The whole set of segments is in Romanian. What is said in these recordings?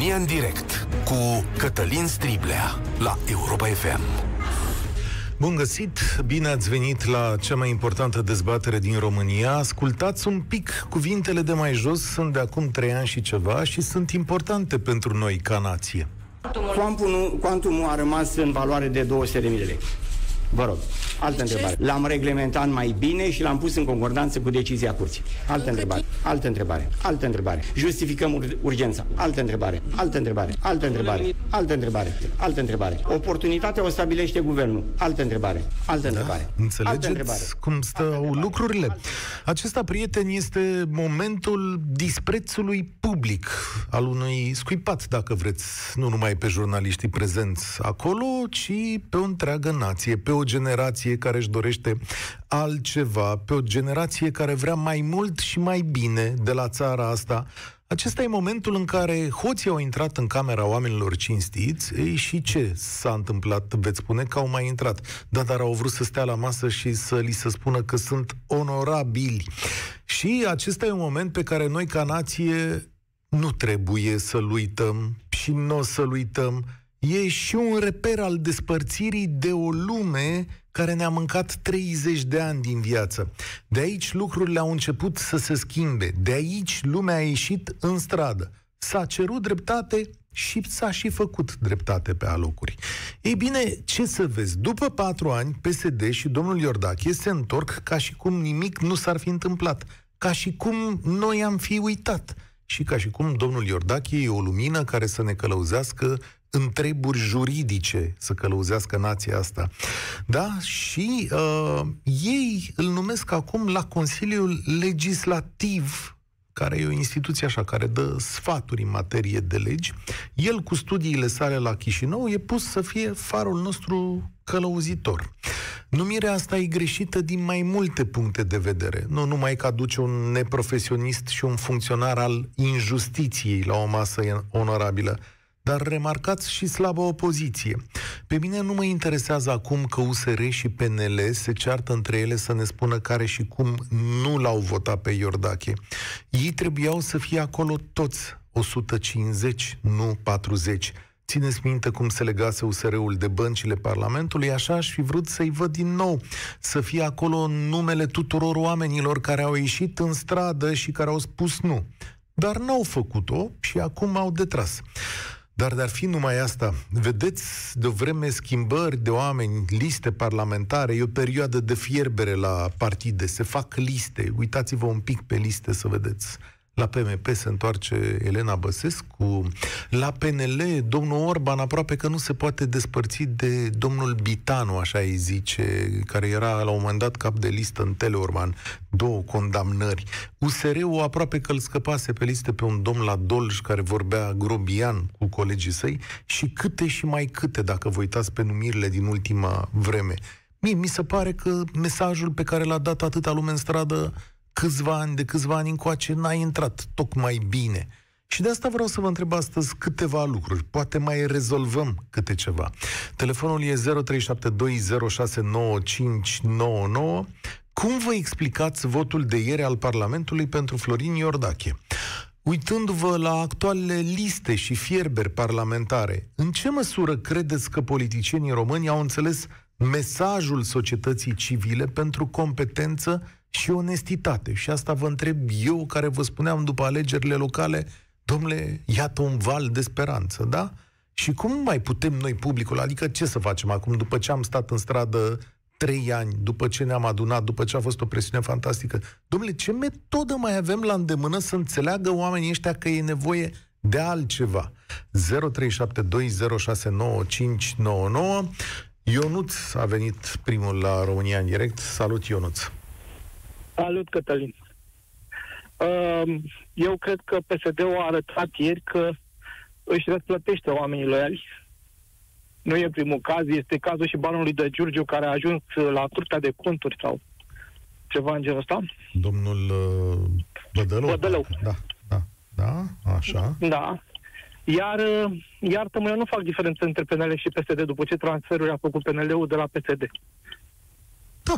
România în direct cu Cătălin Striblea la Europa FM. Bun găsit, bine ați venit la cea mai importantă dezbatere din România. Ascultați un pic, cuvintele de mai jos sunt de acum trei ani și ceva și sunt importante pentru noi ca nație. Quantumul, quantumul a rămas în valoare de 200.000 de lei. Vă rog, altă întrebare. L-am reglementat mai bine și l-am pus în concordanță cu decizia curții. Altă întrebare. Altă întrebare. Altă întrebare. Justificăm ur- urgența. Altă întrebare. Altă întrebare. Altă întrebare. Altă întrebare. Altă întrebare. Oportunitatea o stabilește guvernul. Altă întrebare. Altă întrebare. Altă Înțelegeți întrebare. cum stau lucrurile? Acesta, prieten, este momentul disprețului public al unui scuipat, dacă vreți, nu numai pe jurnaliștii prezenți acolo, ci pe o întreagă nație, pe o generație care își dorește altceva, pe o generație care vrea mai mult și mai bine de la țara asta. Acesta e momentul în care hoții au intrat în camera oamenilor cinstiți ei, și ce s-a întâmplat? Veți spune că au mai intrat, da, dar au vrut să stea la masă și să li se spună că sunt onorabili. Și acesta e un moment pe care noi ca nație nu trebuie să-l uităm și nu o să-l uităm. E și un reper al despărțirii de o lume care ne-a mâncat 30 de ani din viață. De aici lucrurile au început să se schimbe. De aici lumea a ieșit în stradă. S-a cerut dreptate și s-a și făcut dreptate pe alocuri. Ei bine, ce să vezi? După patru ani, PSD și domnul Iordache se întorc ca și cum nimic nu s-ar fi întâmplat. Ca și cum noi am fi uitat și ca și cum domnul Iordache e o lumină care să ne călăuzească în treburi juridice să călăuzească nația asta. Da? Și uh, ei îl numesc acum la Consiliul Legislativ care e o instituție așa, care dă sfaturi în materie de legi, el cu studiile sale la Chișinău e pus să fie farul nostru călăuzitor. Numirea asta e greșită din mai multe puncte de vedere. Nu numai că aduce un neprofesionist și un funcționar al injustiției la o masă onorabilă, dar remarcați și slabă opoziție. Pe mine nu mă interesează acum că USR și PNL se ceartă între ele să ne spună care și cum nu l-au votat pe Iordache. Ei trebuiau să fie acolo toți 150, nu 40. Țineți minte cum se legase USR-ul de băncile Parlamentului, așa aș fi vrut să-i văd din nou, să fie acolo în numele tuturor oamenilor care au ieșit în stradă și care au spus nu. Dar n-au făcut-o și acum au detras. Dar de-ar fi numai asta, vedeți de o vreme schimbări de oameni, liste parlamentare, e o perioadă de fierbere la partide, se fac liste, uitați-vă un pic pe liste să vedeți. La PMP se întoarce Elena Băsescu. La PNL, domnul Orban aproape că nu se poate despărți de domnul Bitanu, așa îi zice, care era la un moment dat cap de listă în Teleorman. Două condamnări. USR-ul aproape că îl scăpase pe listă pe un domn la Dolj care vorbea grobian cu colegii săi și câte și mai câte, dacă vă uitați pe numirile din ultima vreme. Mie mi se pare că mesajul pe care l-a dat atâta lume în stradă câțiva ani, de câțiva ani încoace, n-a intrat tocmai bine. Și de asta vreau să vă întreb astăzi câteva lucruri. Poate mai rezolvăm câte ceva. Telefonul e 0372069599. Cum vă explicați votul de ieri al Parlamentului pentru Florin Iordache? Uitându-vă la actualele liste și fierberi parlamentare, în ce măsură credeți că politicienii români au înțeles mesajul societății civile pentru competență și onestitate. Și asta vă întreb eu, care vă spuneam după alegerile locale, domnule, iată un val de speranță, da? Și cum mai putem noi, publicul, adică ce să facem acum, după ce am stat în stradă trei ani, după ce ne-am adunat, după ce a fost o presiune fantastică, domnule, ce metodă mai avem la îndemână să înțeleagă oamenii ăștia că e nevoie de altceva? 0372069599 Ionuț a venit primul la România în direct. Salut, Ionuț! Salut, Cătălin. Uh, Eu cred că PSD-ul a arătat ieri că își răsplătește oamenii loiali. Nu e primul caz, este cazul și banului de Giurgiu care a ajuns la curtea de conturi sau ceva în genul ăsta. Domnul uh, Bădălău. Bădălău. Da, da, da, așa. Da. Iar, uh, iar eu nu fac diferență între PNL și PSD după ce transferuri a făcut PNL-ul de la PSD.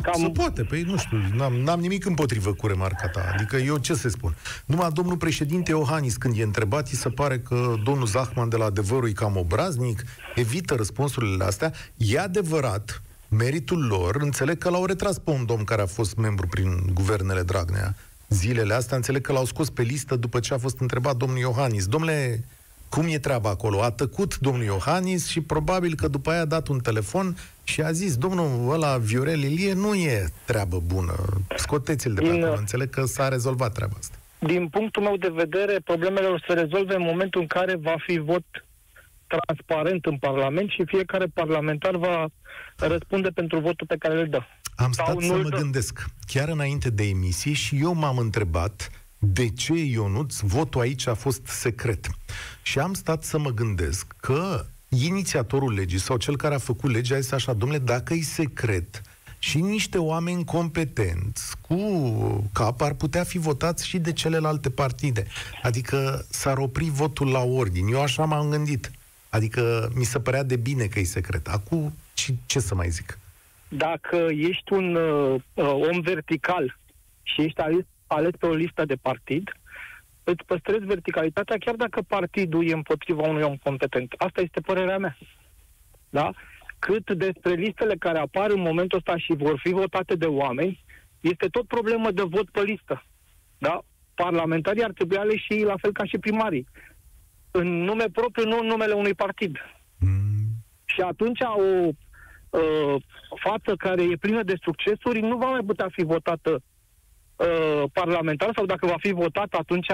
Da, Cam... se poate. Păi nu știu, n-am, n-am nimic împotrivă cu remarca ta. Adică eu ce să spun? Numai domnul președinte Iohannis, când e întrebat, îi se pare că domnul Zahman de la adevărul e cam obraznic, evită răspunsurile astea. E adevărat, meritul lor, înțeleg că l-au retras pe un domn care a fost membru prin guvernele Dragnea zilele astea, înțeleg că l-au scos pe listă după ce a fost întrebat domnul Iohannis. Domnule, cum e treaba acolo? A tăcut domnul Iohannis și probabil că după aia a dat un telefon și a zis, domnul ăla Viorel Ilie nu e treabă bună. Scoteți-l de pe Din, acolo. Înțeleg că s-a rezolvat treaba asta. Din punctul meu de vedere, problemele o să se rezolve în momentul în care va fi vot transparent în Parlament și fiecare parlamentar va răspunde pentru votul pe care îl dă. Am stat să mă dă. gândesc, chiar înainte de emisie, și eu m-am întrebat de ce, Ionuț, votul aici a fost secret. Și am stat să mă gândesc că inițiatorul legii sau cel care a făcut legea este așa, domnule, dacă e secret și niște oameni competenți cu cap ar putea fi votați și de celelalte partide. Adică s-ar opri votul la ordine. Eu așa m-am gândit. Adică mi se părea de bine că e secret. Acum, ce, ce să mai zic? Dacă ești un uh, om vertical și ești ales, ales pe o listă de partid, îți păstrezi verticalitatea chiar dacă partidul e împotriva unui om competent. Asta este părerea mea. Da? Cât despre listele care apar în momentul ăsta și vor fi votate de oameni, este tot problemă de vot pe listă. Da? Parlamentarii ar trebui aleși și la fel ca și primarii. În nume propriu, nu în numele unui partid. Mm. Și atunci o uh, față care e plină de succesuri nu va mai putea fi votată uh, parlamentar sau dacă va fi votat, atunci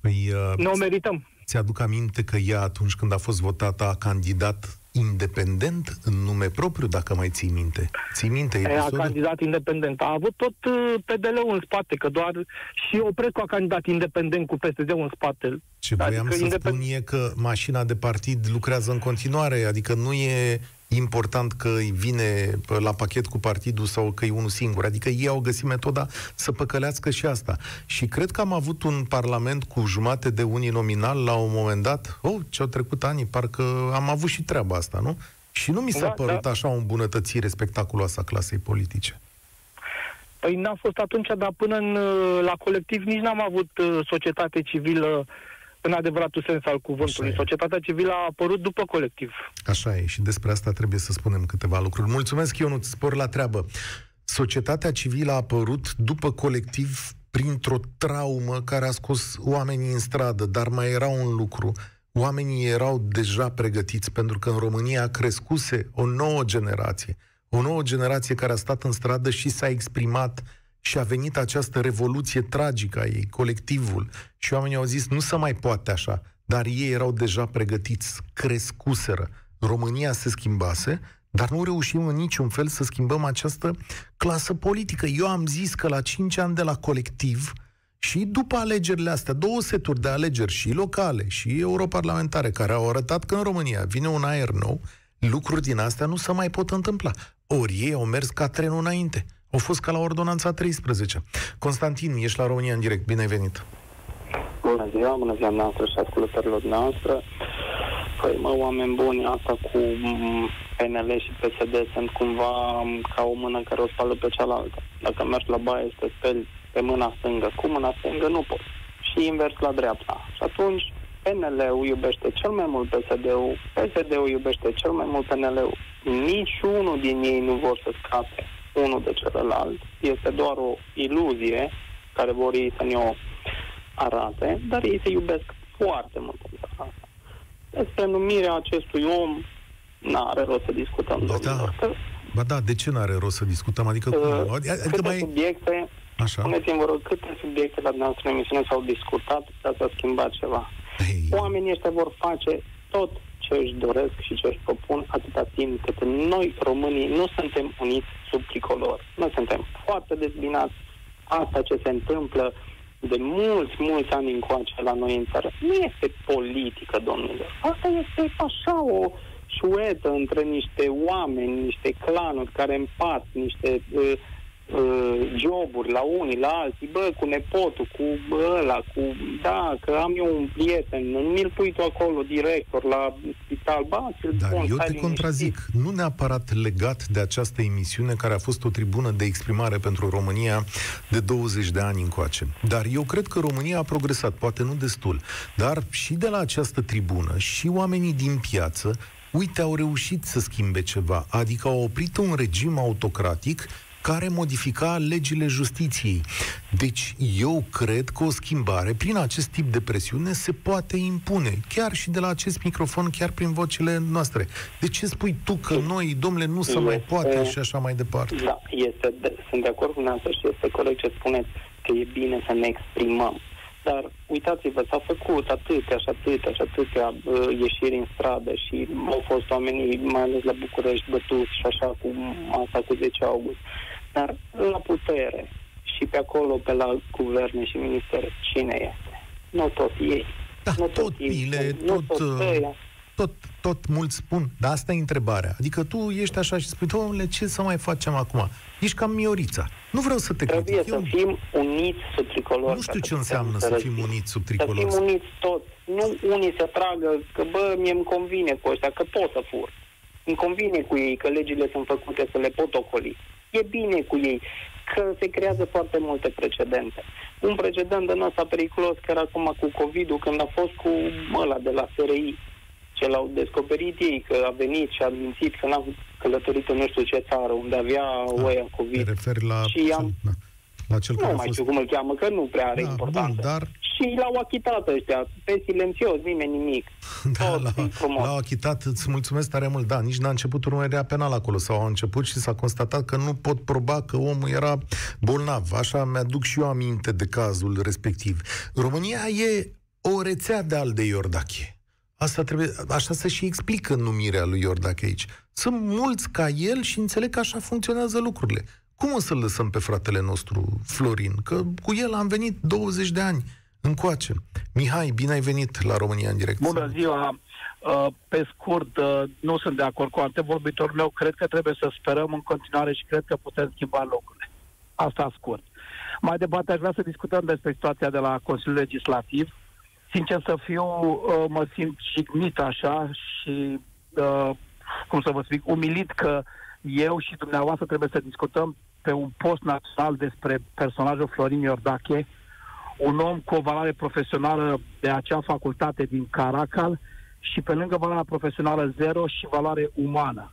păi, uh, ne o merităm. Ți-aduc aminte că ea, atunci când a fost votată, a candidat independent în nume propriu, dacă mai ții minte. Ții minte episodul? A candidat independent. A avut tot uh, PDL-ul în spate, că doar și Oprescu a candidat independent cu PSD-ul în spate. Ce voiam adică să independ... spun e că mașina de partid lucrează în continuare, adică nu e important că îi vine la pachet cu partidul sau că e unul singur. Adică ei au găsit metoda să păcălească și asta. Și cred că am avut un parlament cu jumate de unii nominal la un moment dat. Oh, ce-au trecut ani, parcă am avut și treaba asta, nu? Și nu mi s-a da, părut da. așa o îmbunătățire spectaculoasă a clasei politice. Păi n-a fost atunci, dar până în, la colectiv nici n-am avut uh, societate civilă uh, în adevăratul sens al cuvântului. Societatea civilă a apărut după colectiv. Așa e și despre asta trebuie să spunem câteva lucruri. Mulțumesc, Ionut, spor la treabă. Societatea civilă a apărut după colectiv printr-o traumă care a scos oamenii în stradă, dar mai era un lucru. Oamenii erau deja pregătiți pentru că în România crescuse o nouă generație. O nouă generație care a stat în stradă și s-a exprimat și a venit această revoluție tragică a ei, colectivul, și oamenii au zis, nu se mai poate așa, dar ei erau deja pregătiți, crescuseră. România se schimbase, dar nu reușim în niciun fel să schimbăm această clasă politică. Eu am zis că la 5 ani de la colectiv și după alegerile astea, două seturi de alegeri și locale și europarlamentare care au arătat că în România vine un aer nou, lucruri din astea nu se mai pot întâmpla. Ori ei au mers ca trenul înainte. Au fost ca la ordonanța 13. Constantin, ești la România în direct. Bine ai venit! Bună ziua, bună ziua noastră și ascultătorilor noastre. Păi, mă, oameni buni, asta cu PNL și PSD sunt cumva ca o mână care o spală pe cealaltă. Dacă mergi la baie să te speli pe mâna stângă, cu mâna stângă nu poți. Și invers la dreapta. Și atunci PNL-ul iubește cel mai mult PSD-ul, PSD-ul iubește cel mai mult PNL-ul. Niciunul din ei nu vor să scape unul de celălalt. Este doar o iluzie care vor ei să ne-o arate, dar ei se iubesc foarte mult pentru asta. Despre numirea acestui om n-are rost să discutăm. Ba da. ba da, de ce n-are rost să discutăm? Adică, uh, adică câte mai... subiecte, Așa. spuneți-mi, vă rog, câte subiecte la dumneavoastră în emisiune s-au discutat ca să schimbat ceva? Hey. Oamenii ăștia vor face tot ce își doresc și ce își propun atâta timp cât noi, românii, nu suntem uniți sub tricolor. Noi suntem foarte dezbinați. Asta ce se întâmplă de mulți, mulți ani încoace la noi în țară nu este politică, domnule. Asta este așa o șuetă între niște oameni, niște clanuri care împart niște uh, uh, joburi la unii, la alții, bă, cu nepotul, cu ăla, cu... Da, că am eu un prieten, nu mi-l pui tu acolo, director, la spital, ba, ți-l Dar pun, eu stai te liniștit. contrazic, nu neapărat legat de această emisiune care a fost o tribună de exprimare pentru România de 20 de ani încoace. Dar eu cred că România a progresat, poate nu destul, dar și de la această tribună și oamenii din piață uite, au reușit să schimbe ceva, adică au oprit un regim autocratic care modifica legile justiției. Deci eu cred că o schimbare prin acest tip de presiune se poate impune, chiar și de la acest microfon, chiar prin vocile noastre. De ce spui tu că noi, domnule, nu se mai poate și așa mai departe? Da, este de, sunt de acord cu dumneavoastră și este corect ce spuneți, că e bine să ne exprimăm. Dar uitați-vă, s-au făcut atâtea și atâtea și atâtea uh, ieșiri în stradă și au fost oamenii, mai ales la București, bătuți și așa cu asta cu 10 august. Dar la putere și pe acolo, pe la guverne și ministere, cine este? Nu tot ei. Da, nu tot ei bile, spun, nu tot, uh, ăia. Tot, tot mulți spun, dar asta e întrebarea. Adică tu ești așa și spui, domnule, ce să mai facem acum? Ești cam Miorița. Nu vreau să te Trebuie critic. să Eu fim uniți sub tricolor. nu știu ca ce să înseamnă putem să fim răzbi. uniți sub Să tricolor. fim uniți toți. Nu unii să tragă că, bă, mie îmi convine cu ăștia, că pot să fur. Îmi convine cu ei că legile sunt făcute să le pot ocoli. E bine cu ei că se creează foarte multe precedente. Un precedent de ăsta periculos, chiar acum cu COVID-ul, când a fost cu ăla de la SRI, ce l-au descoperit ei, că a venit și a mințit că n-a călătorit în nu știu ce țară, unde avea Ah, oia Te COVID. referi la, Și cel, am- da, la cel care Nu a mai fost... știu cum îl cheamă, că nu prea are Da, importanță. bun, dar Și l-au achitat ăștia, pe silențios, nimeni nimic. Da, Tot la, frumos. l-au achitat, îți mulțumesc tare mult. Da, nici n-a început urmărirea penală acolo, sau a început și s-a constatat că nu pot proba că omul era bolnav. Așa mi-aduc și eu aminte de cazul respectiv. România e o rețea de al de Iordache. Asta trebuie, așa se și explică numirea lui Iordache aici. Sunt mulți ca el și înțeleg că așa funcționează lucrurile. Cum o să-l lăsăm pe fratele nostru, Florin? Că cu el am venit 20 de ani încoace. Mihai, bine ai venit la România în direct. Bună ziua! Uh, Pe scurt, uh, nu sunt de acord cu antevorbitorul meu. Cred că trebuie să sperăm în continuare și cred că putem schimba locurile. Asta scurt. Mai departe, aș vrea să discutăm despre situația de la Consiliul Legislativ. Sincer să fiu, uh, mă simt jignit așa și, uh, cum să vă spun, umilit că eu și dumneavoastră trebuie să discutăm pe un post național despre personajul Florin Iordache, un om cu o valoare profesională de acea facultate din Caracal și pe lângă valoarea profesională zero și valoare umană.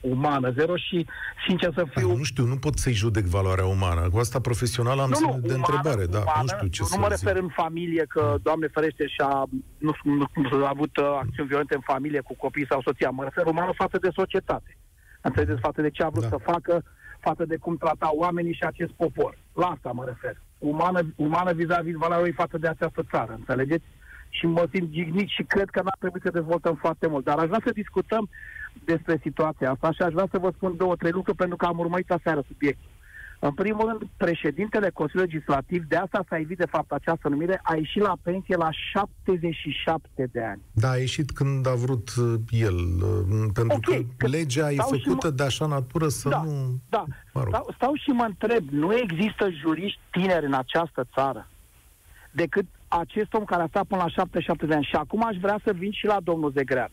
Umană, zero și, sincer să Fiu... fiu... Nu știu, nu pot să-i judec valoarea umană. Cu asta profesională am semne de întrebare, da, nu știu ce eu să nu mă zic. refer în familie că, Doamne ferește, și-a nu, știu, nu, nu, a avut uh, acțiuni violente în familie cu copii sau soția. Mă refer umană față de societate. Înțelegeți? Față de ce a vrut Da. să facă, față de cum trata oamenii și acest popor. La asta mă refer. Umană, umană vis-a-vis valoarea lui față de această țară. Înțelegeți? Și mă simt jignit și cred că n-ar trebui să dezvoltăm foarte mult. Dar aș vrea să discutăm despre situația asta și aș vrea să vă spun două, trei lucruri pentru că am urmărit aseară subiectul. În primul rând, președintele Consiliului Legislativ, de asta s-a evit de fapt această numire, a ieșit la pensie la 77 de ani. Da, a ieșit când a vrut uh, el, uh, pentru Ok, că că legea e stau și făcută mă- de așa natură să Da, nu... Da, Mă rog. stau, stau și mă întreb, nu există juriști tineri în această țară decât acest om care a stat până la 77 de ani. Și acum aș vrea să vin și la domnul Zegrean,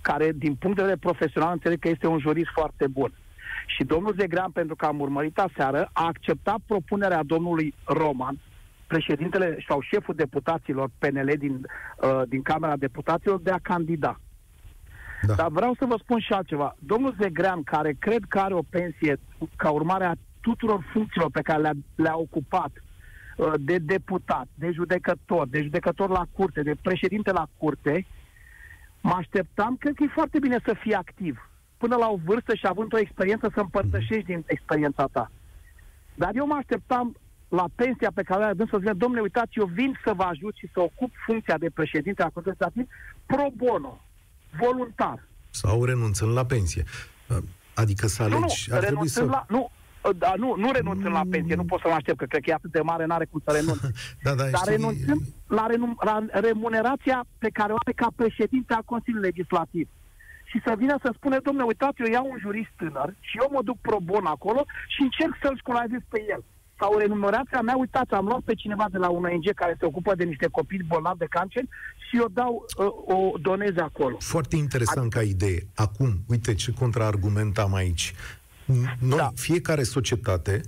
care din punct de vedere profesional înțeleg că este un jurist foarte bun. Și domnul Zegrean, pentru că am urmărit aseară, a acceptat propunerea domnului Roman, președintele sau șeful deputaților PNL din, uh, din Camera Deputaților, de a candida. Da. Dar vreau să vă spun și altceva. Domnul Zegrean, care cred că are o pensie ca urmare a tuturor funcțiilor pe care le-a, le-a ocupat, uh, de deputat, de judecător, de judecător la curte, de președinte la curte, mă așteptam, cred că e foarte bine să fii activ. Până la o vârstă și având o experiență să împărtășești din experiența ta. Dar eu mă așteptam la pensia pe care o are dânsul să spună, domnule, uitați, eu vin să vă ajut și să ocup funcția de președinte a Consiliului Legislativ pro bono, voluntar. Sau renunțând la pensie. Uh, Adică să Nu, nu, alegi... ar trebui renunțând să... la... Nu, da, nu, nu renunțând la pensie, nu pot să mă aștept, că cred că e atât de mare, n-are cum să renunțe. Da, da, Dar știi, renunțând la, renum- la remunerația pe care o are ca președinte al Consiliului Legislativ. și să vină să spune, domnule, uitați, eu iau un jurist tânăr și eu mă duc pro bon acolo și încerc să-l școlarizez pe el. Sau remunerația mea, uitați, am luat pe cineva de la un ONG care se ocupă de niște copii bolnavi de cancer și eu dau, uh, o donez acolo. Foarte interesant ca idee. Acum, uite ce contraargument am aici. Noi, da. fiecare societate,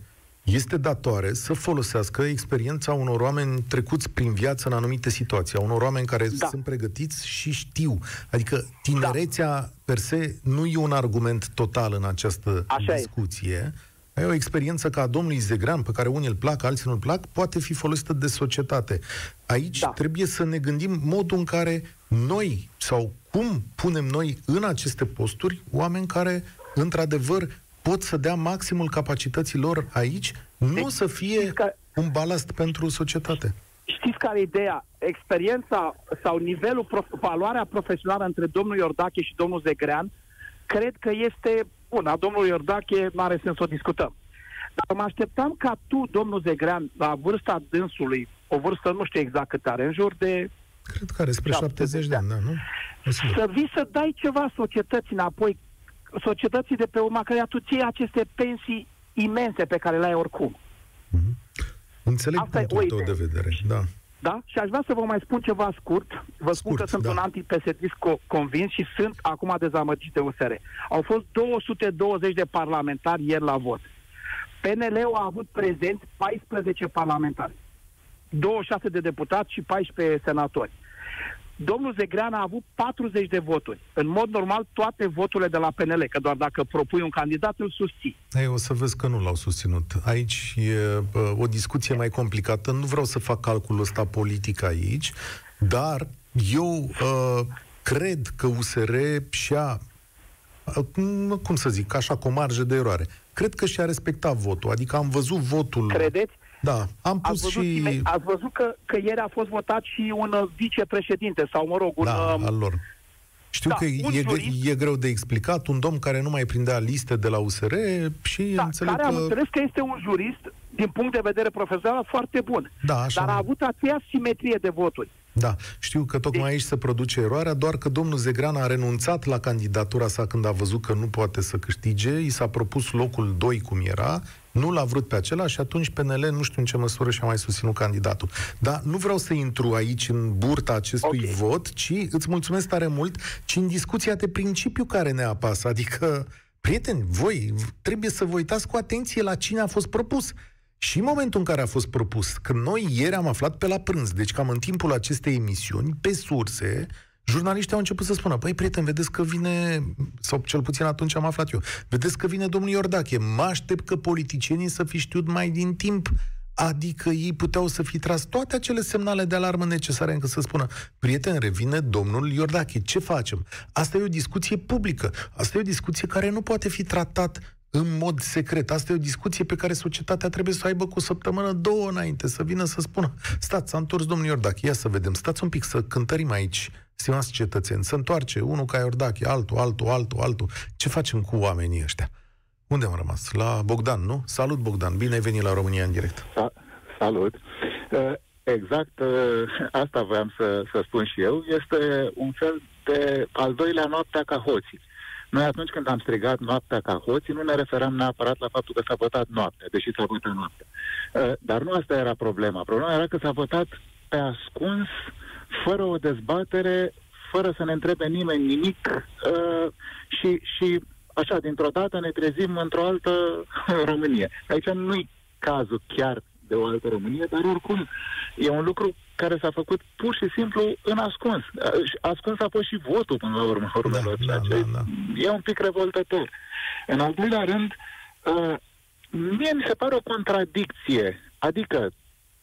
este datoare să folosească experiența unor oameni trecuți prin viață în anumite situații, a unor oameni care da. sunt pregătiți și știu. Adică tinerețea da. per se nu e un argument total în această Așa discuție. E. Ai o experiență ca a domnului Zegrean, pe care unii îl plac, alții nu-l plac, poate fi folosită de societate. Aici da. trebuie să ne gândim modul în care noi, sau cum punem noi în aceste posturi, oameni care, într-adevăr, pot să dea maximul capacității lor aici, nu deci, să fie că, un balast pentru societate. Știți care e ideea? Experiența sau nivelul, prof- valoarea profesională între domnul Iordache și domnul Zegrean, cred că este bună. A domnului Iordache nu are sens să o discutăm. Dar mă așteptam ca tu, domnul Zegrean, la vârsta dânsului, o vârstă nu știu exact cât are, în jur de Cred că are spre 70 de ani, da, nu? Să vii să dai ceva societății înapoi, societății de pe urma care tu ții aceste pensii imense pe care le ai oricum. Mm-hmm. Înțeleg Asta punctul e, tău de vedere, da. Da? Și aș vrea să vă mai spun ceva scurt. Vă scurt, spun că sunt da. un anti-PSD convins și sunt acum dezamăgit de USR. Au fost 220 de parlamentari ieri la vot. PNL-ul a avut prezent 14 parlamentari. 26 de deputați și 14 senatori. Domnul Zegrean a avut 40 de voturi. În mod normal, toate voturile de la PNL, că doar dacă propui un candidat, îl susții. Ei, o să vezi că nu l-au susținut. Aici e uh, o discuție mai complicată. Nu vreau să fac calculul ăsta politic aici, dar eu uh, cred că USR și-a uh, cum să zic, așa, cu o marjă de eroare. Cred că și-a respectat votul. Adică am văzut votul... Credeți? Da, am pus ați văzut, și... Ați văzut că, că ieri a fost votat și un uh, vicepreședinte, sau mă rog, un... Da, um, al lor. Știu da, că e, jurist, e greu de explicat, un domn care nu mai prindea liste de la USR și da, înțeleg care că... am înțeles că este un jurist, din punct de vedere profesional, foarte bun. Da, așa dar a avut aceeași simetrie de voturi. Da, știu că tocmai deci... aici se produce eroarea, doar că domnul Zegran a renunțat la candidatura sa când a văzut că nu poate să câștige, i s-a propus locul 2 cum era, nu l-a vrut pe acela și atunci PNL nu știu în ce măsură și-a mai susținut candidatul. Dar nu vreau să intru aici în burta acestui okay. vot, ci îți mulțumesc tare mult, ci în discuția de principiu care ne apasă. Adică, prieteni, voi trebuie să vă uitați cu atenție la cine a fost propus. Și în momentul în care a fost propus, când noi ieri am aflat pe la prânz, deci cam în timpul acestei emisiuni, pe surse, jurnaliștii au început să spună, păi, prieten, vedeți că vine, sau cel puțin atunci am aflat eu, vedeți că vine domnul Iordache, mă aștept că politicienii să fi știut mai din timp. Adică ei puteau să fi tras toate acele semnale de alarmă necesare încât să spună, prieten, revine domnul Iordache, ce facem? Asta e o discuție publică, asta e o discuție care nu poate fi tratat în mod secret. Asta e o discuție pe care societatea trebuie să o aibă cu o săptămână, două înainte, să vină să spună, stați, s-a întors domnul Iordache, ia să vedem, stați un pic să cântărim aici stimați cetățeni, se întoarce unul ca Iordache, altul, altul, altul, altul. Ce facem cu oamenii ăștia? Unde am rămas? La Bogdan, nu? Salut, Bogdan. Bine ai venit la România în direct. Sa- salut. Uh, exact uh, asta voiam să, să spun și eu. Este un fel de al doilea noaptea ca hoții. Noi atunci când am strigat noaptea ca hoții, nu ne referam neapărat la faptul că s-a votat noaptea, deși s-a votat noaptea. Uh, dar nu asta era problema. Problema era că s-a votat pe ascuns uh, fără o dezbatere, fără să ne întrebe nimeni nimic uh, și, și așa, dintr-o dată ne trezim într-o altă Românie. Aici nu-i cazul chiar de o altă Românie, dar oricum e un lucru care s-a făcut pur și simplu în ascuns. Ascuns a fost și votul până la urmă, urmelor, da, da, da, da. e un pic revoltător. În al doilea rând, uh, mie mi se pare o contradicție. Adică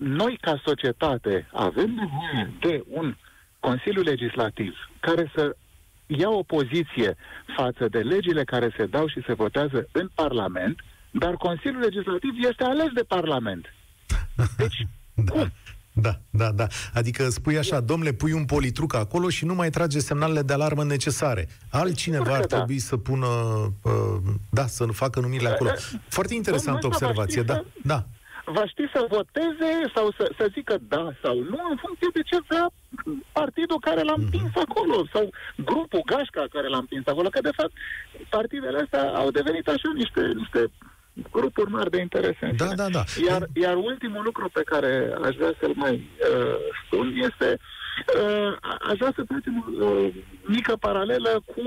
noi, ca societate, avem nevoie de un Consiliu Legislativ care să ia o poziție față de legile care se dau și se votează în Parlament, dar Consiliul Legislativ este ales de Parlament. Deci, da. cum? Da, da, da. Adică spui așa, domnule, pui un politruc acolo și nu mai trage semnalele de alarmă necesare. Altcineva ar da. trebui da. să pună, uh, da, să nu facă numirile acolo. Foarte interesantă observație, da. da. Va ști să voteze sau să, să zică da sau nu în funcție de ce vrea partidul care l-a împins acolo sau grupul Gașca care l-a împins acolo, că de fapt partidele astea au devenit așa niște, niște grupuri mari de interese. Da, da, da. Iar, iar ultimul lucru pe care aș vrea să-l mai uh, spun este uh, aș vrea să facem o uh, mică paralelă cu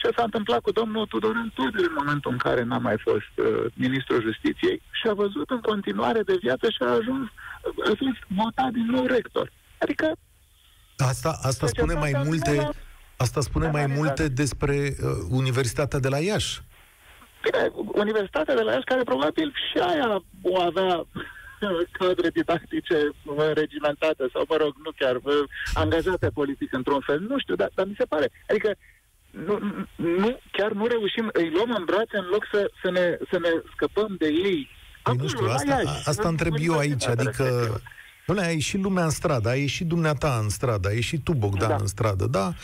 ce s-a întâmplat cu domnul Tudoran Tudor în momentul în care n-a mai fost uh, ministrul justiției și a văzut în continuare de viață și a ajuns, a fost votat din nou rector. Adică Asta, asta spune mai multe, asta spune mai multe despre uh, Universitatea de la Iași. Bine, Universitatea de la Iași, care probabil și aia o avea cadre didactice regimentate sau, mă rog, nu chiar angajate politic într-un fel, nu știu, dar, dar mi se pare. Adică nu, nu, chiar nu reușim, îi luăm în brațe în loc să, să, ne, să ne scăpăm de ei. Păi nu știu, asta, asta întreb eu aici, adică Doamne, a ieșit lumea în stradă, a ieșit dumneata în stradă, a ieșit tu, Bogdan, da. în stradă, da?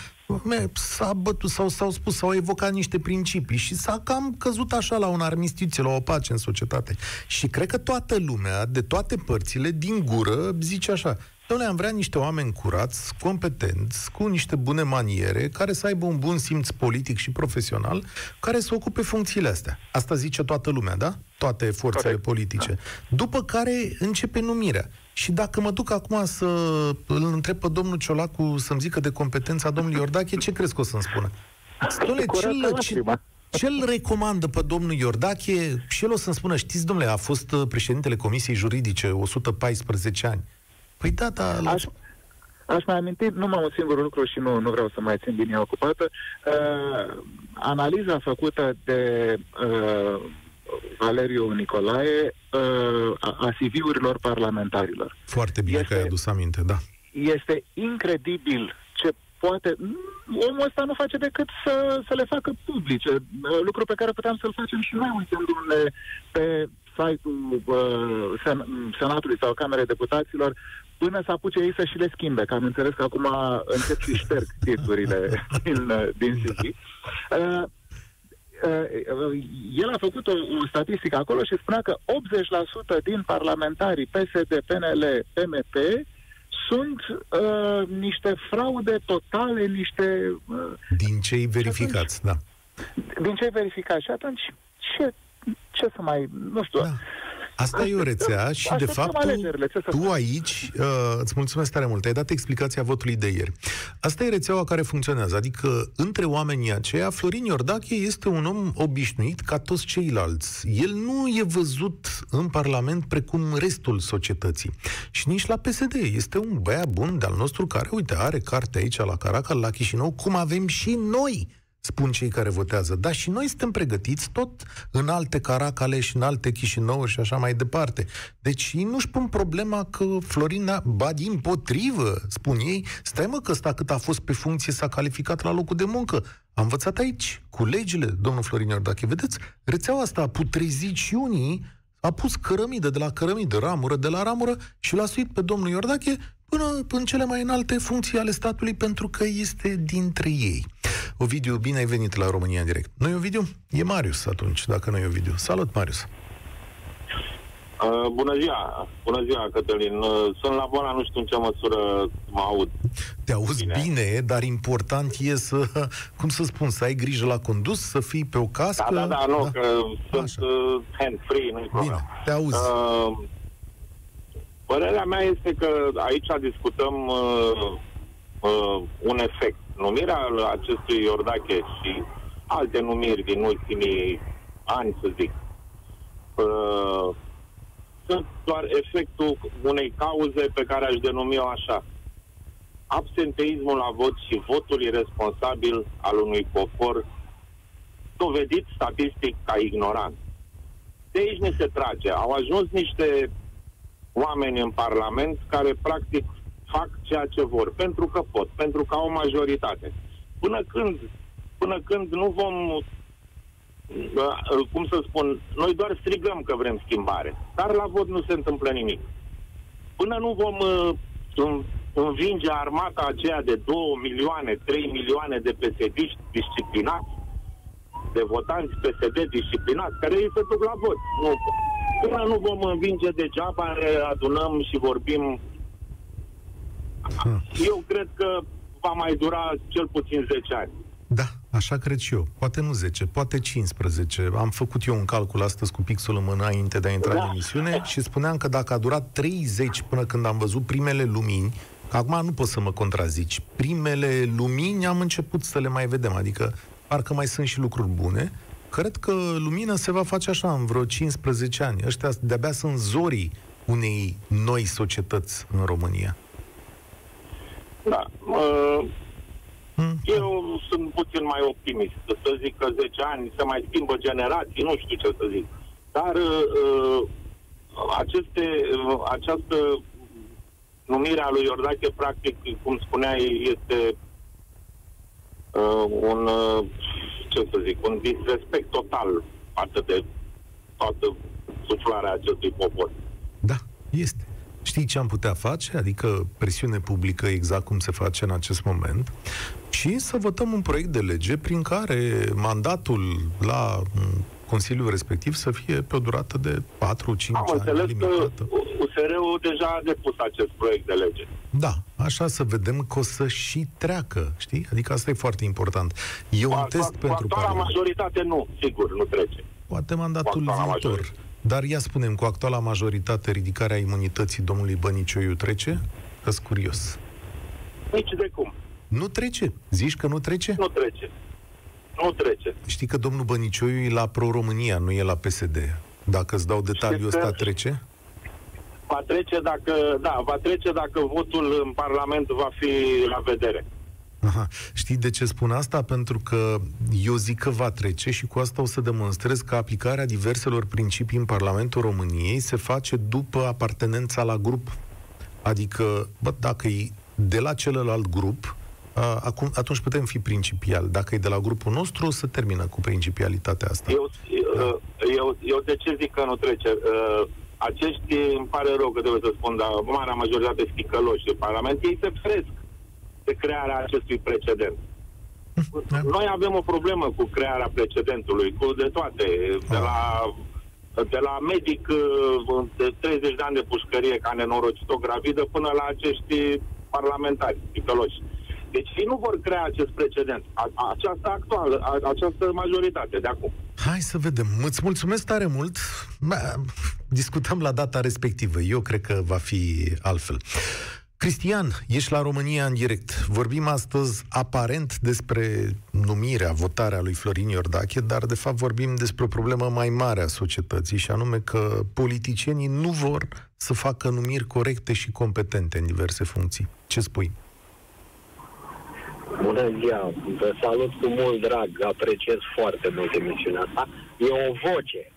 Me, s-a bătut sau s-au spus, s-au evocat niște principii și s-a cam căzut așa la un armistiție, la o pace în societate. Și cred că toată lumea, de toate părțile, din gură, zice așa, Doamne, am vrea niște oameni curați, competenți, cu niște bune maniere, care să aibă un bun simț politic și profesional, care să ocupe funcțiile astea. Asta zice toată lumea, da? Toate forțele Corect. politice. Da. După care începe numirea. Și dacă mă duc acum să îl întreb pe domnul Ciolacu să-mi zică de competența domnului Iordache, ce crezi că o să-mi spună? Domnule, ce, ce, ce îl recomandă pe domnul Iordache și el o să-mi spună, știți, domnule, a fost uh, președintele Comisiei Juridice 114 ani. Păi da, da... Aș, aș mai aminti numai un singur lucru și nu, nu vreau să mai țin linia ocupată. Uh, analiza făcută de uh, Valeriu Nicolae uh, a CV-urilor parlamentarilor. Foarte bine este, că ai adus aminte, da. Este incredibil ce poate... Omul ăsta nu face decât să, să le facă publice, uh, lucru pe care puteam să-l facem și noi uitându-ne pe site-ul uh, sen- Senatului sau Camerei Deputaților până să apuce ei să și le schimbe, că am înțeles că acum încep și șterg titlurile din, din CV. Da. Uh, uh, el a făcut o, o statistică acolo și spunea că 80% din parlamentarii PSD, PNL, PMP sunt uh, niște fraude totale, niște... Uh, din cei verificați, atunci, da. Din cei verificați. Și atunci, ce, ce să mai... Nu știu... Da. Asta e o rețea și, de fapt, tu, tu aici, uh, îți mulțumesc tare mult, ai dat explicația votului de ieri. Asta e rețeaua care funcționează, adică între oamenii aceia, Florin Iordache este un om obișnuit ca toți ceilalți. El nu e văzut în Parlament precum restul societății. Și nici la PSD. Este un băiat bun de-al nostru care, uite, are carte aici la Caracal, la Chișinău, cum avem și noi spun cei care votează. Da, și noi suntem pregătiți tot în alte Caracale și în alte Chișinăuri și așa mai departe. Deci ei nu-și pun problema că Florina, ba din potrivă, spun ei, stai mă că ăsta cât a fost pe funcție s-a calificat la locul de muncă. Am învățat aici, cu legile, domnul Florin Iordache. Vedeți, rețeaua asta a putrezit și unii, a pus cărămidă de la cărămidă, ramură de la ramură și l-a suit pe domnul Iordache până în cele mai înalte funcții ale statului pentru că este dintre ei. Ovidiu, bine ai venit la România în direct. Nu e Ovidiu? E Marius atunci, dacă nu e Ovidiu. Salut, Marius! Uh, bună ziua! Bună ziua, Cătălin! Uh, sunt la boala, nu știu în ce măsură mă aud. Te auzi bine. bine, dar important e să, cum să spun, să ai grijă la condus, să fii pe o cască. Da, da, da, nu, da. că Așa. sunt uh, hand-free, nu-i Bine, te auzi. Uh, părerea mea este că aici discutăm uh, uh, un efect numirea acestui Iordache și alte numiri din ultimii ani, să zic, uh, sunt doar efectul unei cauze pe care aș denumi-o așa. Absenteismul la vot și votul irresponsabil al unui popor dovedit statistic ca ignorant. De aici ne se trage. Au ajuns niște oameni în Parlament care practic fac ceea ce vor, pentru că pot, pentru că au majoritate. Până când, până când nu vom, uh, cum să spun, noi doar strigăm că vrem schimbare, dar la vot nu se întâmplă nimic. Până nu vom uh, învinge armata aceea de 2 milioane, 3 milioane de pesediști disciplinați, de votanți PSD disciplinați, care îi se duc la vot. Nu, până nu vom învinge degeaba, ne adunăm și vorbim. Eu cred că va mai dura cel puțin 10 ani. Da, așa cred și eu. Poate nu 10, poate 15. Am făcut eu un calcul astăzi cu pixul în mână înainte de a intra da. în emisiune și spuneam că dacă a durat 30 până când am văzut primele lumini, acum nu pot să mă contrazici, primele lumini am început să le mai vedem, adică parcă mai sunt și lucruri bune, cred că lumina se va face așa în vreo 15 ani. Ăștia de-abia sunt zorii unei noi societăți în România. Da. Uh, hmm. Eu sunt puțin mai optimist. Să zic că 10 ani se mai schimbă generații, nu știu ce să zic. Dar uh, aceste, uh, această numire a lui Iordache, practic, cum spuneai, este uh, un, uh, ce să zic, un disrespect total față de toată suflarea acestui popor. Da, este. Știi ce am putea face? Adică presiune publică exact cum se face în acest moment și să votăm un proiect de lege prin care mandatul la Consiliul respectiv să fie pe o durată de 4-5 ani. Am înțeles limitată. că USR-ul deja a depus acest proiect de lege. Da, așa să vedem că o să și treacă, știi? Adică asta e foarte important. E un test cu, pentru cu majoritate nu, sigur, nu trece. Poate mandatul viitor. Majoritate. Dar ia spunem, cu actuala majoritate, ridicarea imunității domnului Bănicioiu trece? că curios. Nici de cum. Nu trece? Zici că nu trece? Nu trece. Nu trece. Știi că domnul Bănicioiu e la Pro-România, nu e la PSD. Dacă îți dau detaliul ăsta, trece? Va trece dacă, da, va trece dacă votul în Parlament va fi la vedere. Aha. Știi de ce spun asta? Pentru că eu zic că va trece și cu asta o să demonstrez că aplicarea diverselor principii în Parlamentul României se face după apartenența la grup. Adică, bă, dacă e de la celălalt grup, a, acum, atunci putem fi principial. Dacă e de la grupul nostru, o să termină cu principialitatea asta. Eu, da. eu, eu de ce zic că nu trece? Uh, acești, îmi pare rău că trebuie să spun, dar marea majoritate sticăloși de Parlament, ei se feresc de crearea acestui precedent. Da. Noi avem o problemă cu crearea precedentului, cu de toate, de la, de la medic uh, de 30 de ani de pușcărie ca nenorocit-o gravidă până la acești parlamentari ticăloși. Deci ei nu vor crea acest precedent. această actuală, această majoritate de acum. Hai să vedem. Îți mulțumesc tare mult. Discutăm la data respectivă. Eu cred că va fi altfel. Cristian, ești la România în direct. Vorbim astăzi aparent despre numirea, votarea lui Florin Iordache, dar de fapt vorbim despre o problemă mai mare a societății și anume că politicienii nu vor să facă numiri corecte și competente în diverse funcții. Ce spui? Bună ziua, vă salut cu mult drag, apreciez foarte mult emisiunea asta. E o voce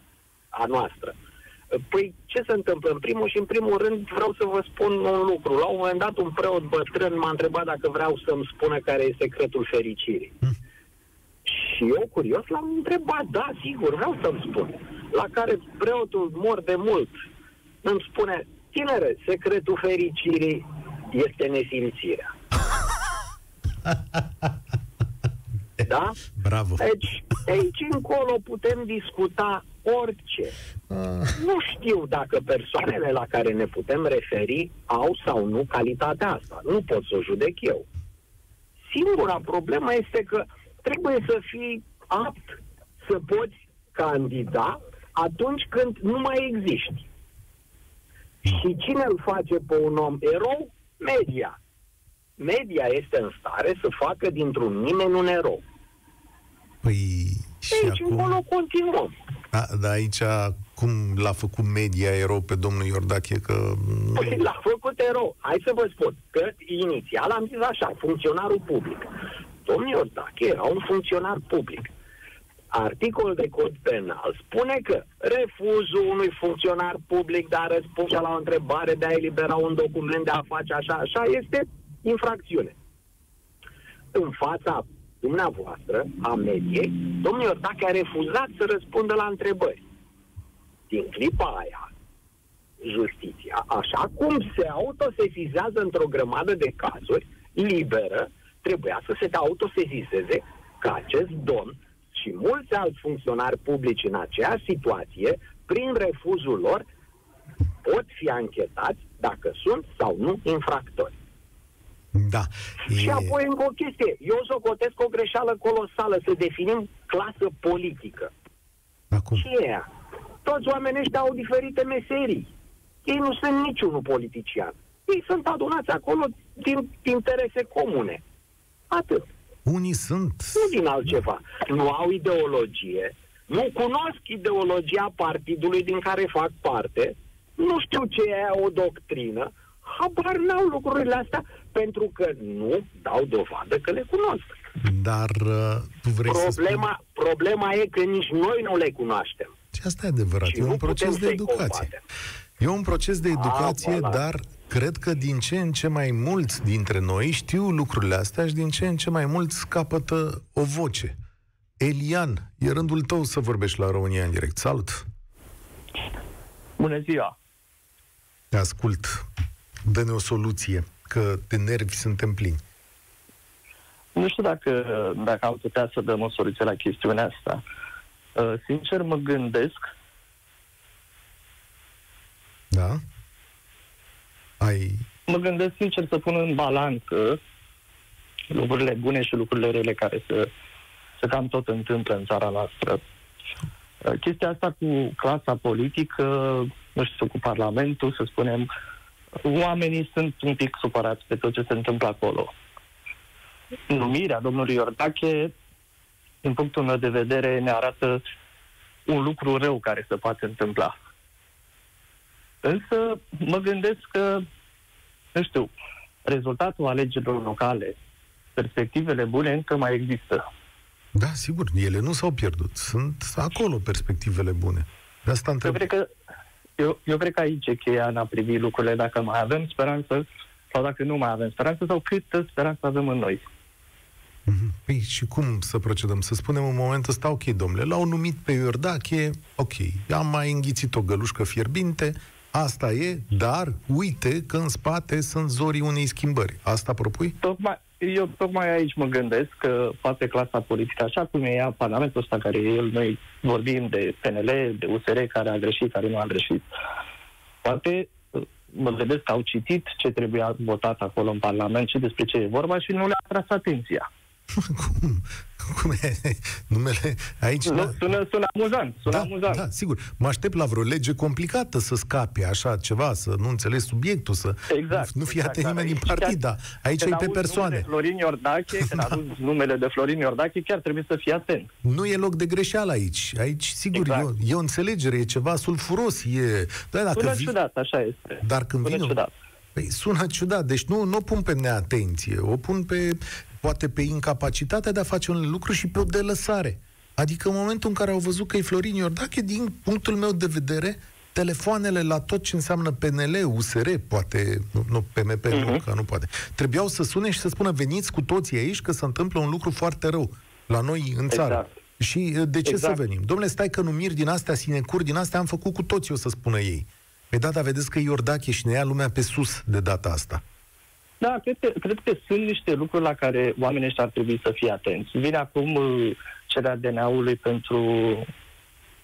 a noastră. Păi, ce se întâmplă? În primul și în primul rând vreau să vă spun un lucru. La un moment dat un preot bătrân m-a întrebat dacă vreau să-mi spună care e secretul fericirii. Hmm. Și eu, curios, l-am întrebat, da, sigur, vreau să-mi spun. La care preotul mor de mult îmi spune, tinere, secretul fericirii este nesimțirea. Da? Bravo. Deci, aici încolo putem discuta orice. Uh. Nu știu dacă persoanele la care ne putem referi au sau nu calitatea asta. Nu pot să o judec eu. Singura problemă este că trebuie să fii apt să poți candida atunci când nu mai existi. Și cine îl face pe un om erou? Media media este în stare să facă dintr-un nimeni un erou. Păi și aici acum... încolo continuăm. A, dar aici cum l-a făcut media erou pe domnul Iordache? Că... Păi l-a făcut erou. Hai să vă spun că inițial am zis așa, funcționarul public. Domnul Iordache era un funcționar public. Articolul de cod penal spune că refuzul unui funcționar public de a răspunde la o întrebare, de a elibera un document, de a face așa, așa, este infracțiune. În fața dumneavoastră, a mediei, domnul Iordache a refuzat să răspundă la întrebări. Din clipa aia, justiția, așa cum se autosesizează într-o grămadă de cazuri, liberă, trebuia să se autosesizeze că acest domn și și mulți alți funcționari publici în aceeași situație, prin refuzul lor, pot fi anchetați dacă sunt sau nu infractori. Da. Și apoi încă o chestie. Eu socotesc o greșeală colosală să definim clasă politică. Acum. Ce e ea? Toți oamenii ăștia au diferite meserii. Ei nu sunt niciunul politician. Ei sunt adunați acolo din interese comune. Atât. Unii sunt... Nu din altceva. Nu au ideologie, nu cunosc ideologia partidului din care fac parte, nu știu ce e o doctrină, habar n-au lucrurile astea, pentru că nu dau dovadă că le cunosc. Dar uh, tu vrei problema, să spun... problema e că nici noi nu le cunoaștem. Și asta e adevărat. Și e nu un proces putem de să-i educație. combatem. E un proces de educație, A, voilà. dar cred că din ce în ce mai mulți dintre noi știu lucrurile astea și din ce în ce mai mulți capătă o voce. Elian, e rândul tău să vorbești la România în direct. Salut! Bună ziua! Te ascult. Dă-ne o soluție, că de nervi suntem plini. Nu știu dacă, dacă am putea să dăm o soluție la chestiunea asta. Uh, Sincer, mă gândesc, Da? Ai... mă gândesc sincer să pun în balanță lucrurile bune și lucrurile rele care se, se cam tot întâmplă în țara noastră. Uh, Chestia asta cu clasa politică, nu știu, cu Parlamentul, să spunem, oamenii sunt un pic supărați pe tot ce se întâmplă acolo. Numirea domnului Iordache, din punctul meu de vedere, ne arată un lucru rău care se poate întâmpla. Însă mă gândesc că, nu știu, rezultatul alegerilor locale, perspectivele bune încă mai există. Da, sigur, ele nu s-au pierdut. Sunt acolo perspectivele bune. De asta Eu întreb. cred că, eu, eu cred că aici e cheia în a privi lucrurile, dacă mai avem speranță sau dacă nu mai avem speranță sau câtă speranță avem în noi. Mhm. Păi și cum să procedăm? Să spunem în momentul ăsta, ok, domnule, l-au numit pe Iordache, ok, am mai înghițit o gălușcă fierbinte, asta e, dar uite că în spate sunt zorii unei schimbări. Asta propui? Tocmai, eu tocmai aici mă gândesc că poate clasa politică, așa cum e ea Parlamentul ăsta care e el, noi vorbim de PNL, de USR, care a greșit, care nu a greșit. Poate uh, mă gândesc că au citit ce trebuia votat acolo în Parlament și despre ce e vorba și nu le-a tras atenția. cum? Cum e? Numele aici... Nu, da. sună, sună amuzant, sună da, amuzant. da, sigur. Mă aștept la vreo lege complicată să scape așa ceva, să nu înțelegi subiectul, să Exact, nu fie exact, atent nimeni din dar aici partid, chiar- dar aici Când e pe auzi persoane. numele Florin Iordache, când Da. auzi numele de Florin Iordache, chiar trebuie să fii atent. Nu e loc de greșeală aici. Aici, sigur, Exact. e, o, e o înțelegere, e ceva sulfuros, e... Da, dacă Sună vii- ciudat, așa este. Dar când Sună vine... ciudat. Păi sună ciudat, deci nu, nu o pun pe neatenție, o pun pe, poate pe incapacitatea de a face un lucru și pe o delăsare. Adică în momentul în care au văzut că e Florin Iordache, din punctul meu de vedere, telefoanele la tot ce înseamnă PNL, USR, poate, nu, nu PMP, uh-huh. nu, Mhm. că nu poate, trebuiau să sune și să spună veniți cu toții aici că se întâmplă un lucru foarte rău la noi în țară. Exact. Și uh, de ce Exact. să venim? Domnule, stai că numiri din astea, sinecuri din astea am făcut cu toții, o să spună ei. Pe data vedeți că e Iordache și ne ia lumea pe sus de data asta. Da, cred că, cred că sunt niște lucruri la care oamenii ăștia ar trebui să fie atenți. Vine acum uh, cererea DNA-ului pentru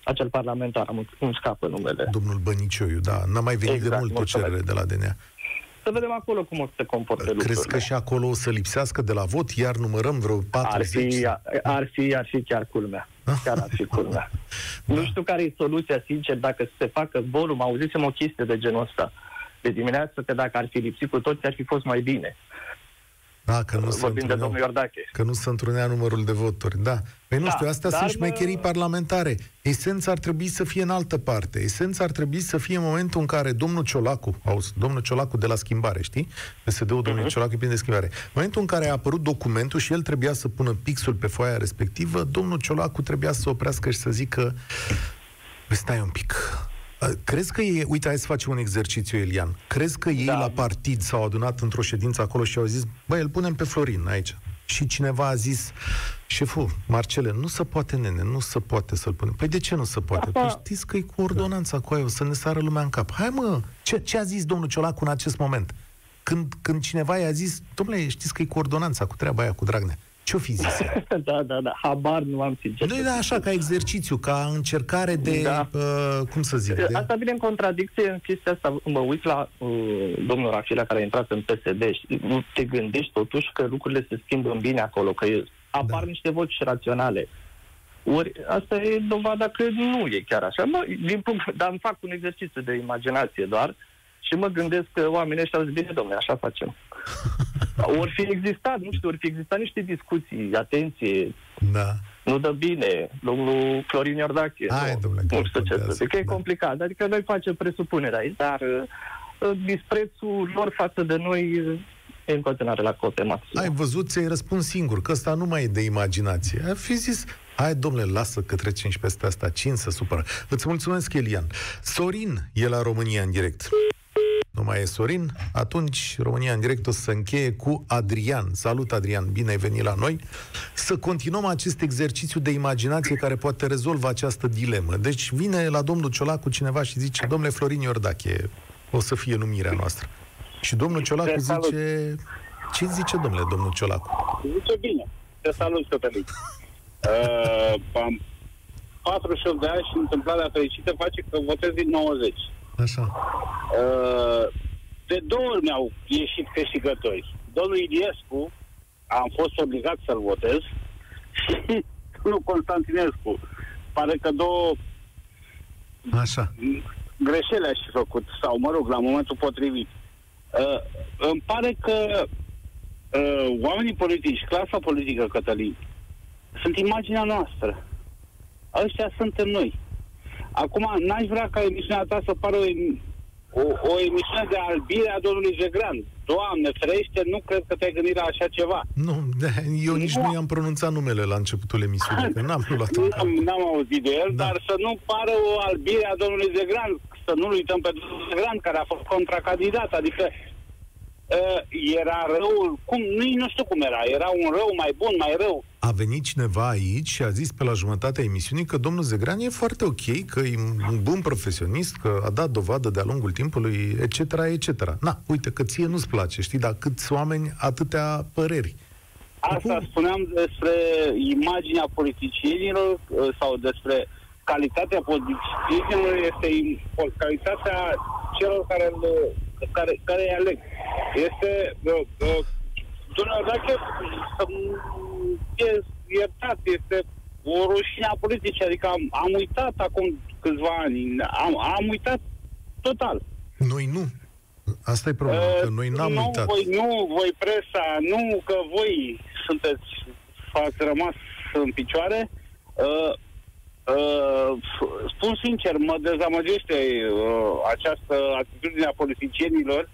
acel parlamentar, am îmi scapă numele. Domnul Bănicioiu, da, n-a mai venit de Exact, mult o mulțumesc. cerere de la DNA. Să vedem acolo cum o să se comporte Crezi lucrurile. că și acolo o să lipsească de la vot, iar numărăm vreo 40? Ar fi, ar fi, ar fi chiar culmea. Chiar ar fi culmea. Nu știu care e soluția, sincer, dacă se facă volum. Auzisem o chestie de genul ăsta de dimineață, că dacă ar fi lipsit cu toți, ar fi fost mai bine. Da, că nu se Vorbim de întruneau, domnul Iordache. că nu se întrunea numărul de voturi, da. Păi nu Da, știu, astea dar sunt mă- șmecherii parlamentare. Esența ar trebui să fie în altă parte. Esența ar trebui să fie în momentul în care domnul Ciolacu, auzi, domnul Ciolacu de la schimbare, știi? PSD-ul domnului Mhm. Ciolacu e plin de schimbare. În momentul în care a apărut documentul și el trebuia să pună pixul pe foaia respectivă, domnul Ciolacu trebuia să se oprească și să zică Păi stai un pic. Uh, Crezi că e, uite, hai să facem un exercițiu, Elian. Crezi că ei Da. la partid s-au adunat într-o ședință acolo și au zis, băi, îl punem pe Florin aici. Și cineva a zis, șeful, Marcele, nu se poate, nene, nu se poate să-l punem. Păi de ce nu se poate? Asta- Păi știți că e cu ordonanța cu aia, o să ne sară lumea în cap. Hai mă, ce, ce a zis domnul Ciolacu în acest moment? Când, când cineva i-a zis, domnule, știți că e cu ordonanța, cu treaba aia, cu Dragnea. Ce-o fi zis? da, da, da, habar nu am sincer. Nu, da, așa, ca exercițiu, ca încercare de, da. uh, cum să zic, de... Asta vine în contradicție în chestia asta. Mă uit la uh, domnul Rafila care a intrat în PSD și te gândești totuși că lucrurile se schimbă în bine acolo, că apar da. niște voci raționale. Ori asta e dovada că nu e chiar așa. Mă, din punct, dar îmi fac un exercițiu de imaginație doar și mă gândesc că oamenii ăștia au zis, bine, domnule, așa facem. ori fi existat, nu știu, ori fi existat niște discuții, atenție, da. nu dă bine, domnul Florin Iordache. Hai, nu, domnule, nu știu ce să zic, că e da. complicat. Adică noi facem presupunerea aici, dar uh, disprețul lor față de noi e în continuare la cote maxime. Ai văzut, ți-ai răspuns singur, că ăsta nu mai e de imaginație. Ai fi zis, hai domnule, lasă că trecem și peste asta, cine să supără. Îți mulțumesc, Elian. Sorin e la România în direct. Nu mai e Sorin? Atunci România în direct o să se încheie cu Adrian. Salut, Adrian, bine ai venit la noi. Să continuăm acest exercițiu de imaginație care poate rezolva această dilemă. Deci vine la domnul Ciolacu cineva și zice, domnule Florin Iordache, o să fie numirea noastră. Și domnul Ciolacu zice... Ce zice, domnule, domnul Ciolacu? Zice bine. Te salut, Cătălin. Uh, am 48 de ani și întâmplarea fericită face că votez din 90. Așa. Uh, de două ori mi-au ieșit câștigători. Domnul Iliescu, am fost obligat să-l votez, și domnul Constantinescu. Pare că două Așa. greșeli aș fi făcut, sau mă rog, la momentul potrivit. Uh, îmi pare că uh, oamenii politici, clasa politică, Cătălin, sunt imaginea noastră. Ăștia suntem noi. Acum, n-aș vrea ca emisiunea ta să pară o, em- o, o emisiune de albire a domnului Zegran. Doamne, ferește, nu cred că te-ai gândit la așa ceva. Nu, de- eu nici nu i-am pronunțat numele la începutul emisiunii, că n-am luat N-am, n-am auzit de el, Da. dar să nu pară o albire a domnului Zegran, să nu-l uităm pe domnul Zegran, care a fost contracandidat, adică uh, era răul, cum, nu, nu știu cum era, era un rău mai bun, mai rău. A venit cineva aici și a zis pe la jumătatea emisiunii că domnul Zegran e foarte ok, că e un bun profesionist, că a dat dovadă de-a lungul timpului, etc., etc. Na, uite că ție nu-ți place, știi, dar câți oameni, atâtea păreri. Asta spuneam despre imaginea politicienilor uh, sau despre calitatea politicienilor este im- calitatea celor care, îl- care, care îi aleg. Este uh, uh, Domnul dacă să fie iertat, este o rușine a politicii, adică am, am uitat acum câțiva ani, am, am uitat total. Noi nu. Asta e problema, că noi n-am nu, uitat. Voi, nu, voi presa, nu că voi sunteți, ați rămas în picioare. Uh, uh, spun sincer, mă dezamăgește uh, această atitudine a politicienilor.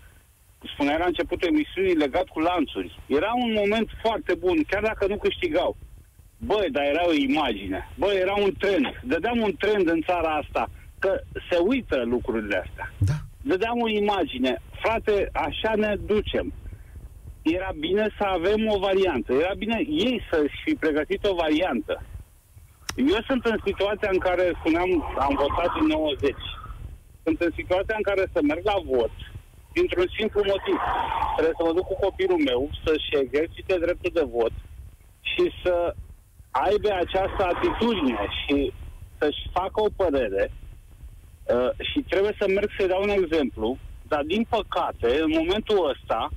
Spunea la începutul emisiunii legat cu lanțuri. Era un moment foarte bun, chiar dacă nu câștigau. Băi, dar era o imagine. Băi, era un trend. Dădeam un trend în țara asta. Că se uită lucrurile astea. Da. Dădeam o imagine. Frate, așa ne ducem. Era bine să avem o variantă. Era bine ei să-și fi pregătit o variantă. Eu sunt în situația în care, spuneam, am votat în 90. Sunt în situația în care să merg la vot dintr-un simplu motiv. Trebuie să mă duc cu copilul meu să-și exercite dreptul de vot și să aibă această atitudine și să-și facă o părere uh, și trebuie să merg să-i dau un exemplu, dar din păcate, în momentul ăsta,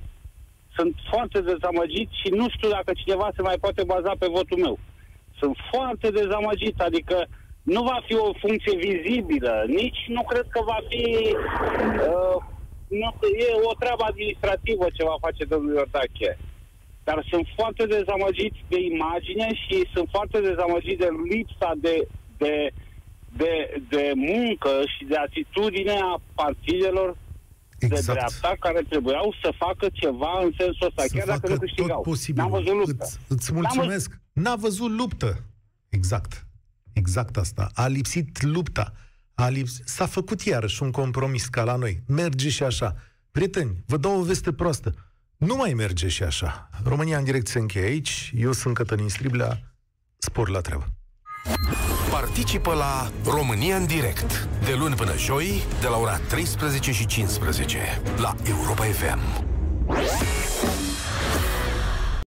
sunt foarte dezamăgit și nu știu dacă cineva se mai poate baza pe votul meu. Sunt foarte dezamăgit, adică nu va fi o funcție vizibilă, nici nu cred că va fi... Uh, nu, e o treabă administrativă ce va face domnul Iordache. Dar sunt foarte dezamăgit de imagine și sunt foarte dezamăgit de lipsa de, de, de, de muncă și de atitudine a partidelor Exact. de dreapta care trebuiau să facă ceva în sensul ăsta, Să chiar dacă facă nu câștigau. tot posibil. N-am văzut luptă. Îți, îți N-am mulțumesc. N-a văzut luptă. Exact. Exact asta. A lipsit lupta. A lips... S-a făcut iarăși un compromis ca la noi. Merge și așa. Prieteni, vă dau o veste proastă. Nu mai merge și așa. România în direct se încheie aici. Eu sunt Cătălin Striblea. Spor la treabă. Participă la România în direct de luni până joi de la ora 13 și 15 la Europa FM.